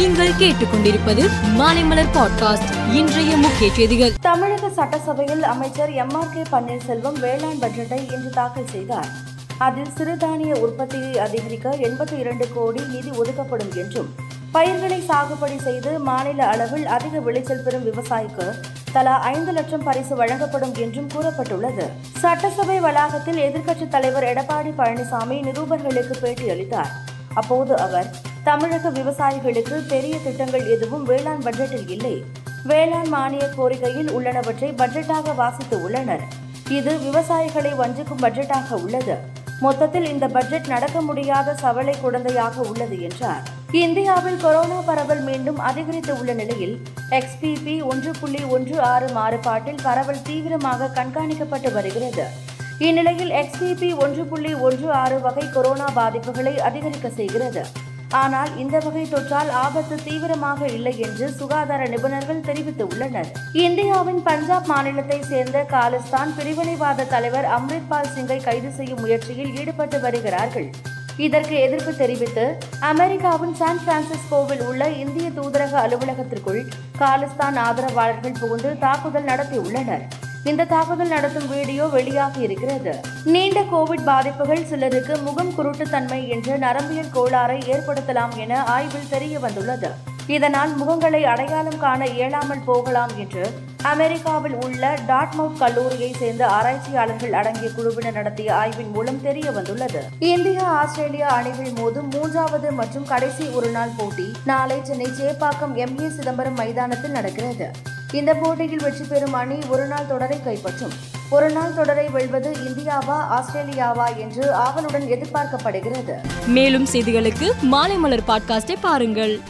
நீங்கள் கேட்டுக்கொண்டிருப்பது மாலைமலர் பாட்காஸ்ட் இன்றைய முக்கிய செய்திகள். தமிழக சட்டசபையில் அமைச்சர் எம் ஆர் கே பன்னீர்செல்வம் வேளாண் பட்ஜெட்டை இன்று தாக்கல் செய்தார். அதில் சிறுதானிய உற்பத்தியை அதிகரிக்க எண்பத்தி இரண்டு கோடி நிதி ஒதுக்கப்படும் என்றும் பயிர்களை சாகுபடி செய்து மாநில அளவில் அதிக விளைச்சல் பெறும் விவசாயிக்கு தலா ஐந்து லட்சம் பரிசு வழங்கப்படும் என்றும் கூறப்பட்டுள்ளது. சட்டசபை வளாகத்தில் எதிர்க்கட்சித் தலைவர் எடப்பாடி பழனிசாமி நிருபர்களுக்கு பேட்டியளித்தார். அப்போது அவர் தமிழக விவசாயிகளுக்கு பெரிய திட்டங்கள் எதுவும் வேளாண் பட்ஜெட்டில் இல்லை. வேளாண் மானிய கோரிக்கையில் உள்ளனவற்றை பட்ஜெட்டாக வாசித்து உள்ளனர். இது விவசாயிகளை வஞ்சிக்கும் பட்ஜெட்டாக உள்ளது. மொத்தத்தில் இந்த பட்ஜெட் நடக்க முடியாத சவலை குழந்தையாக உள்ளது என்றார். இந்தியாவில் கொரோனா பரவல் மீண்டும் அதிகரித்து உள்ள நிலையில் எக்ஸ்பிபி ஒன்று புள்ளி ஒன்று ஆறு மாறுபாட்டில் பரவல் தீவிரமாக கண்காணிக்கப்பட்டு வருகிறது. இந்நிலையில் எக்ஸ்பிபி ஒன்று புள்ளி ஒன்று ஆறு வகை கொரோனா பாதிப்புகளை அதிகரிக்க செய்கிறது. ஆனால் இந்த வகை தொற்றால் ஆபத்து தீவிரமாக இல்லை என்று சுகாதார நிபுணர்கள் தெரிவித்து உள்ளனர் இந்தியாவின் பஞ்சாப் மாநிலத்தை சேர்ந்த காலிஸ்தான் பிரிவினைவாத தலைவர் அம்ரித்பால் சிங்கை கைது செய்யும் முயற்சியில் ஈடுபட்டு வருகிறார்கள். இதற்கு எதிர்ப்பு தெரிவித்து அமெரிக்காவின் சான் பிரான்சிஸ்கோவில் உள்ள இந்திய தூதரக அலுவலகத்திற்குள் காலிஸ்தான் ஆதரவாளர்கள் புகுந்து தாக்குதல் நடத்தியுள்ளனர். இந்த தாக்குதல் நடத்தும் வீடியோ வெளியாகி இருக்கிறது. நீண்ட கோவிட் பாதிப்புகள் சிலருக்கு முகம் குருட்டுத்தன்மை என்ற நரம்பியல் கோளாறை ஏற்படுத்தலாம் என ஆய்வில் தெரிய வந்துள்ளது. இதனால் முகங்களை அடையாளம் காண இயலாமல் போகலாம் என்று அமெரிக்காவில் உள்ள டாட்மவுத் கல்லூரியை சேர்ந்த ஆராய்ச்சியாளர்கள் அடங்கிய குழுவினர் நடத்திய ஆய்வின் மூலம் தெரிய வந்துள்ளது. இந்தியா ஆஸ்திரேலியா அணிகள் மோதும் மூன்றாவது மற்றும் கடைசி ஒருநாள் போட்டி நாளை சென்னை சேப்பாக்கம் எம் ஏ சிதம்பரம் மைதானத்தில் நடக்கிறது. இந்த போட்டியில் வெற்றி பெறும் அணி ஒருநாள் தொடரை கைப்பற்றும். ஒருநாள் தொடரை வெல்வது இந்தியாவா ஆஸ்திரேலியாவா என்று ஆவலுடன் எதிர்பார்க்கப்படுகிறது. மேலும் செய்திகளுக்கு மாலைமலர் பாட்காஸ்டை பாருங்கள்.